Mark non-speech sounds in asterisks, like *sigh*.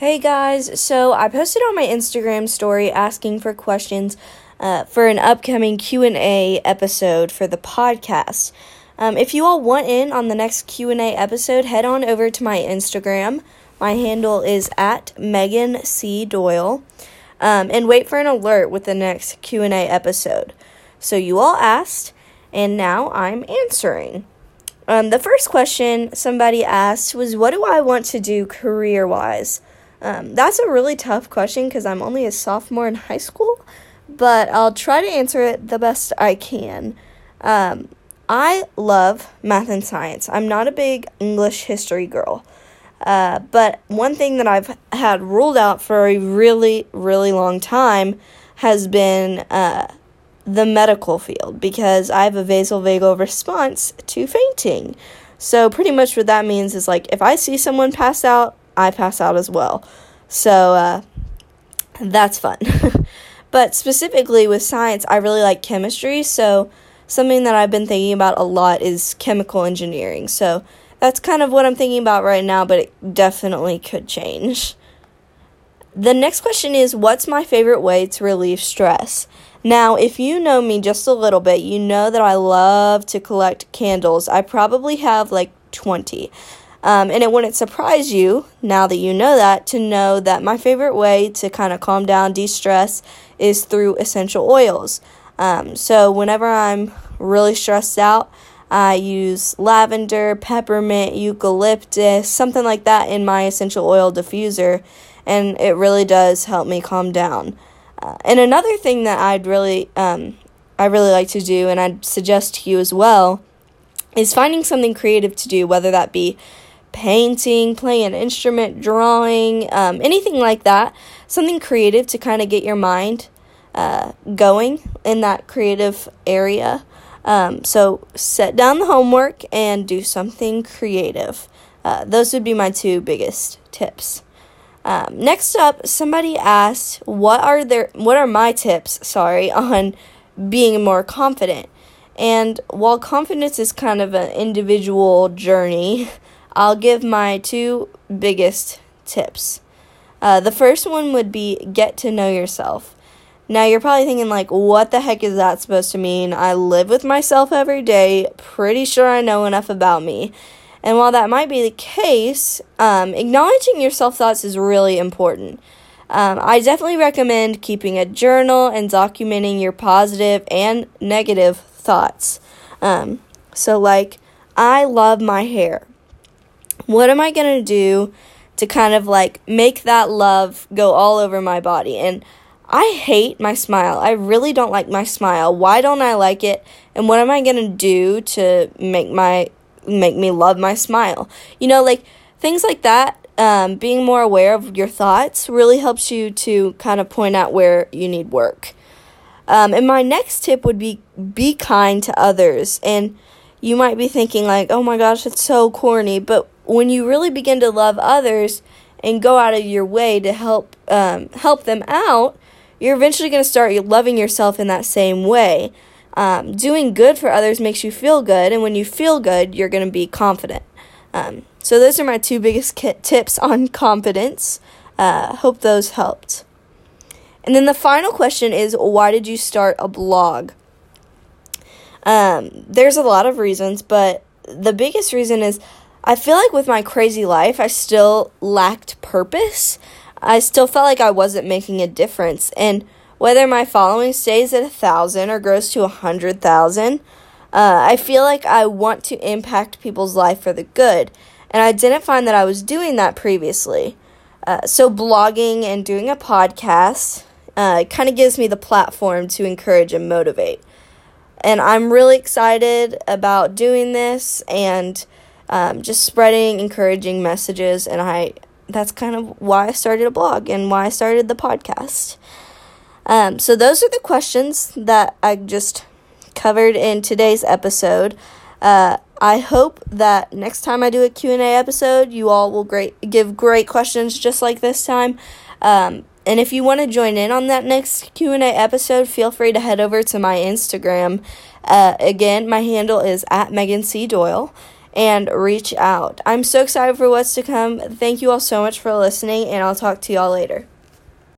Hey guys, so I posted on my Instagram story asking for questions uh, for an upcoming Q&A episode for the podcast. Um, if you all want in on the next Q&A episode, head on over to my Instagram. My handle is at Megan C. Doyle. Um, and wait for an alert with the next Q&A episode. So you all asked, and now I'm answering. Um, the first question somebody asked was, What do I want to do career wise? Um, that's a really tough question because I'm only a sophomore in high school, but I'll try to answer it the best I can. Um, I love math and science. I'm not a big English history girl. Uh, but one thing that I've had ruled out for a really, really long time has been uh, the medical field because I have a vasovagal response to fainting. So, pretty much what that means is like if I see someone pass out, I pass out as well. So uh, that's fun. *laughs* but specifically with science, I really like chemistry. So something that I've been thinking about a lot is chemical engineering. So that's kind of what I'm thinking about right now, but it definitely could change. The next question is What's my favorite way to relieve stress? Now, if you know me just a little bit, you know that I love to collect candles. I probably have like 20. Um, and it wouldn't surprise you, now that you know that, to know that my favorite way to kind of calm down, de stress, is through essential oils. Um, so, whenever I'm really stressed out, I use lavender, peppermint, eucalyptus, something like that in my essential oil diffuser, and it really does help me calm down. Uh, and another thing that I'd really, um, I really like to do, and I'd suggest to you as well, is finding something creative to do, whether that be painting, playing an instrument, drawing, um, anything like that. Something creative to kind of get your mind uh, going in that creative area. Um, so set down the homework and do something creative. Uh, those would be my two biggest tips. Um, next up, somebody asked, "What are their What are my tips? Sorry, *laughs* on being more confident." And while confidence is kind of an individual journey, *laughs* I'll give my two biggest tips. Uh, the first one would be get to know yourself. Now, you're probably thinking, like, what the heck is that supposed to mean? I live with myself every day, pretty sure I know enough about me. And while that might be the case, um, acknowledging your self thoughts is really important. Um, I definitely recommend keeping a journal and documenting your positive and negative thoughts. Um, so, like, I love my hair what am I going to do to kind of like make that love go all over my body? And I hate my smile. I really don't like my smile. Why don't I like it? And what am I going to do to make my make me love my smile? You know, like things like that um, being more aware of your thoughts really helps you to kind of point out where you need work. Um, and my next tip would be be kind to others. And you might be thinking like, oh my gosh, it's so corny. But when you really begin to love others and go out of your way to help um, help them out, you're eventually going to start loving yourself in that same way. Um, doing good for others makes you feel good, and when you feel good, you're going to be confident. Um, so those are my two biggest tips *laughs* on confidence. Uh, hope those helped. And then the final question is why did you start a blog? Um, there's a lot of reasons, but the biggest reason is I feel like with my crazy life, I still lacked purpose. I still felt like I wasn't making a difference. And whether my following stays at a thousand or grows to a hundred thousand, uh, I feel like I want to impact people's life for the good. And I didn't find that I was doing that previously. Uh, so, blogging and doing a podcast uh, kind of gives me the platform to encourage and motivate. And I'm really excited about doing this and um, just spreading encouraging messages. And I that's kind of why I started a blog and why I started the podcast. Um, so those are the questions that I just covered in today's episode. Uh, I hope that next time I do a Q&A episode, you all will great give great questions just like this time. Um, and if you want to join in on that next Q&A episode, feel free to head over to my Instagram. Uh, again, my handle is at Megan C. Doyle. And reach out. I'm so excited for what's to come. Thank you all so much for listening, and I'll talk to y'all later.